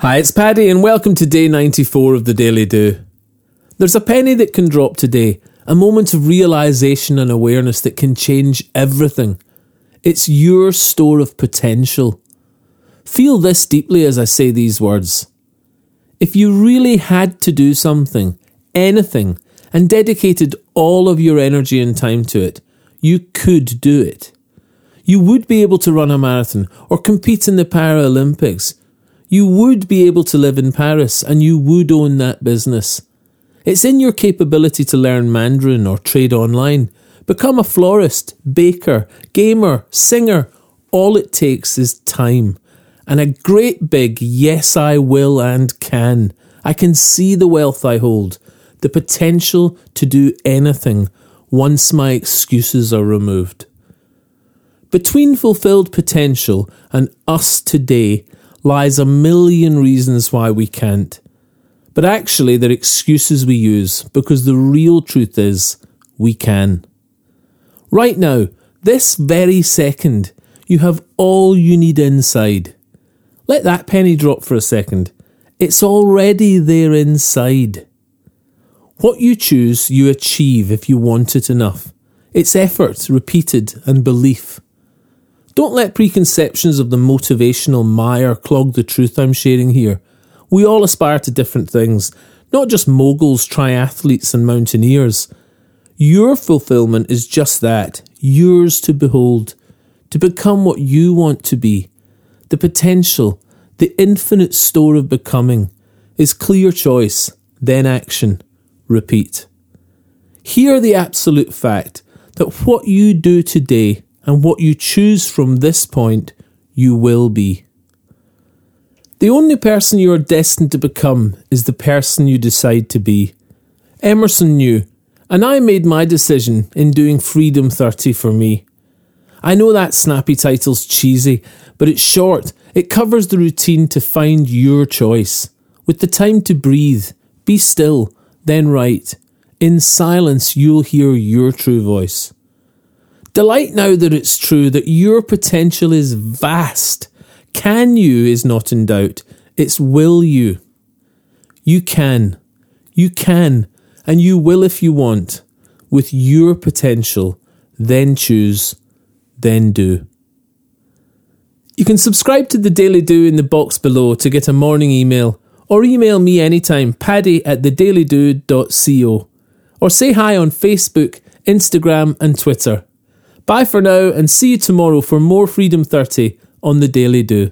Hi, it's Paddy, and welcome to day 94 of the Daily Do. There's a penny that can drop today, a moment of realization and awareness that can change everything. It's your store of potential. Feel this deeply as I say these words. If you really had to do something, anything, and dedicated all of your energy and time to it, you could do it. You would be able to run a marathon or compete in the Paralympics you would be able to live in Paris and you would own that business. It's in your capability to learn Mandarin or trade online. Become a florist, baker, gamer, singer. All it takes is time and a great big yes, I will and can. I can see the wealth I hold, the potential to do anything once my excuses are removed. Between fulfilled potential and us today, lies a million reasons why we can't. But actually, they're excuses we use because the real truth is we can. Right now, this very second, you have all you need inside. Let that penny drop for a second. It's already there inside. What you choose, you achieve if you want it enough. It's effort, repeated, and belief. Don't let preconceptions of the motivational mire clog the truth I'm sharing here. We all aspire to different things, not just moguls, triathletes, and mountaineers. Your fulfillment is just that yours to behold, to become what you want to be. The potential, the infinite store of becoming, is clear choice, then action, repeat. Hear the absolute fact that what you do today and what you choose from this point, you will be. The only person you are destined to become is the person you decide to be. Emerson knew, and I made my decision in doing Freedom 30 for me. I know that snappy title's cheesy, but it's short. It covers the routine to find your choice. With the time to breathe, be still, then write. In silence, you'll hear your true voice. Delight now that it's true that your potential is vast. Can you is not in doubt, it's will you. You can. You can, and you will if you want. With your potential, then choose, then do. You can subscribe to the Daily Do in the box below to get a morning email, or email me anytime, paddy at thedailydo.co, or say hi on Facebook, Instagram, and Twitter. Bye for now and see you tomorrow for more Freedom 30 on the Daily Do.